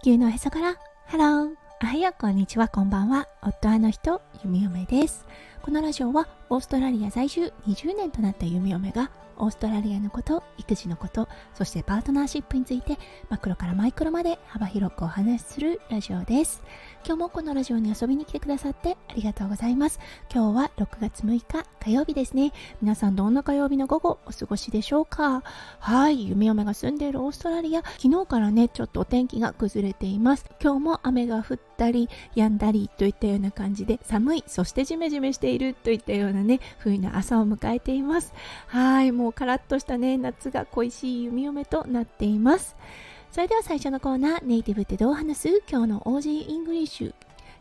地球のへそから。ハローおはよう。こんにちは。こんばんは。夫あの人弓嫁です。このラジオはオーストラリア在住20年となった弓嫁がオーストラリアのこと、育児のこと、そしてパートナーシップについてマクロからマイクロまで幅広くお話しするラジオです。今日もこのラジオに遊びに来てくださってありがとうございます。今日は6月6日火曜日ですね。皆さんどんな火曜日の午後お過ごしでしょうか？はい、弓嫁が住んでいるオーストラリア、昨日からね、ちょっとお天気が崩れています。今日も雨が降ったり、止んだりといったような感じで寒い、そしてジメジメしているといったようなね、冬の朝を迎えています。はい、ももうカラッとしたね夏が恋しい弓嫁となっていますそれでは最初のコーナーネイティブってどう話す？今日の OG イングリッシュ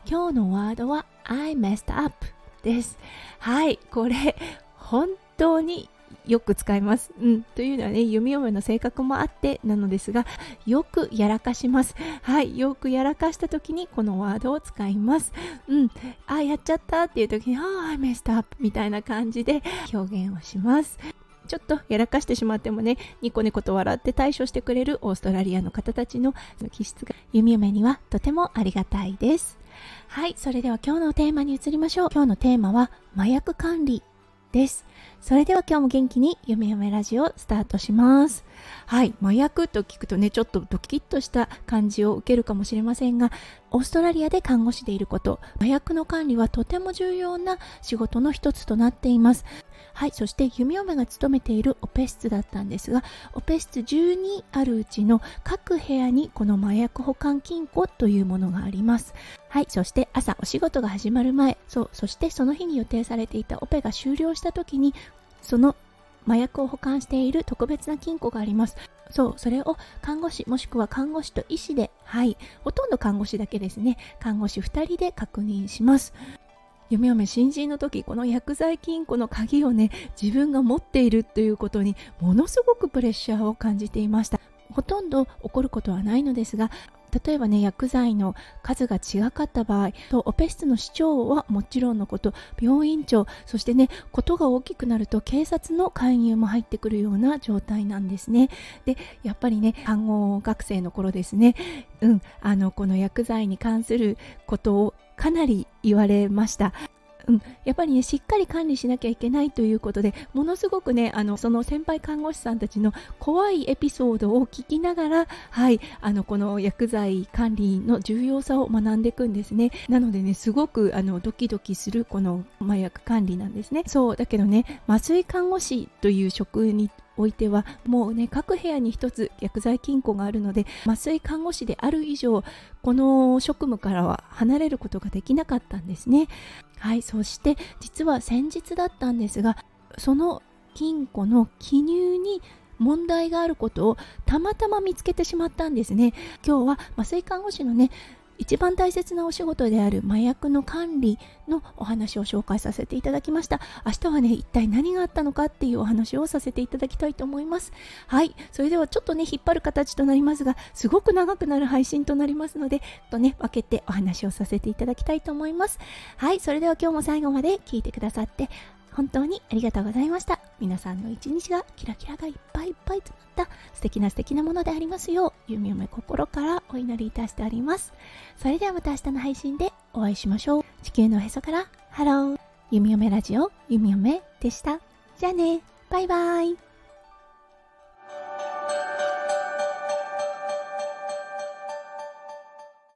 今日のワードは I messed up ですはいこれ本当によく使います。うん。というのはね、弓嫁の性格もあってなのですが、よくやらかします。はい。よくやらかした時にこのワードを使います。うん。あ、やっちゃったっていう時に、あ、I messed up みたいな感じで表現をします。ちょっとやらかしてしまってもね、ニコニコと笑って対処してくれるオーストラリアの方たちの気質が弓嫁にはとてもありがたいです。はい、それでは今日のテーマに移りましょう。今日のテーマは麻薬管理です。それでは今日も元気に夢嫁ラジオスタートします。はい、麻薬と聞くとね、ちょっとドキッとした感じを受けるかもしれませんが、オーストラリアで看護師でいること、麻薬の管理はとても重要な仕事の一つとなっています。はい、そして弓嫁が勤めているオペ室だったんですが、オペ室12あるうちの各部屋にこの麻薬保管金庫というものがあります。はい、そして朝お仕事が始まる前、そう、そしてその日に予定されていたオペが終了した時に、その麻薬を保管している特別な金庫があります。そう、それを看護師もしくは看護師と医師で、はい、ほとんど看護師だけですね、看護師2人で確認します。嫁嫁新人の時この薬剤金庫の鍵をね自分が持っているということにものすごくプレッシャーを感じていました。ほとんど起こることはないのですが例えばね薬剤の数が違かった場合とオペ室の市長はもちろんのこと病院長そしてねことが大きくなると警察の介入も入ってくるような状態なんですね。でやっぱりね看護学生の頃ですね。うんあのこの薬剤に関することをかなり言われました。うん、やっぱりねしっかり管理しなきゃいけないということでものすごくねあのその先輩看護師さんたちの怖いエピソードを聞きながらはいあのこの薬剤管理の重要さを学んでいくんですね。なのでねすごくあのドキドキするこの麻薬管理なんですね。そう。だけどね麻酔看護師という職においてはもうね各部屋に1つ薬剤金庫があるので麻酔看護師である以上この職務からは離れることができなかったんですね。はいそして実は先日だったんですがその金庫の記入に問題があることをたまたま見つけてしまったんですね。今日は麻酔看護師のね一番大切なお仕事である麻薬の管理のお話を紹介させていただきました。明日はね一体何があったのかっていうお話をさせていただきたいと思います。はい。それではちょっとね引っ張る形となりますがすごく長くなる配信となりますのでとね分けてお話をさせていただきたいと思います。はい。それでは今日も最後まで聞いてくださって本当にありがとうございました。皆さんの一日がキラキラがいっぱいいっぱい詰まった素敵な素敵なものでありますよう、弓嫁心からお祈りいたしております。それではまた明日の配信でお会いしましょう。地球のへそからハロー。弓嫁ラジオ、弓嫁でした。じゃあね、バイバイ。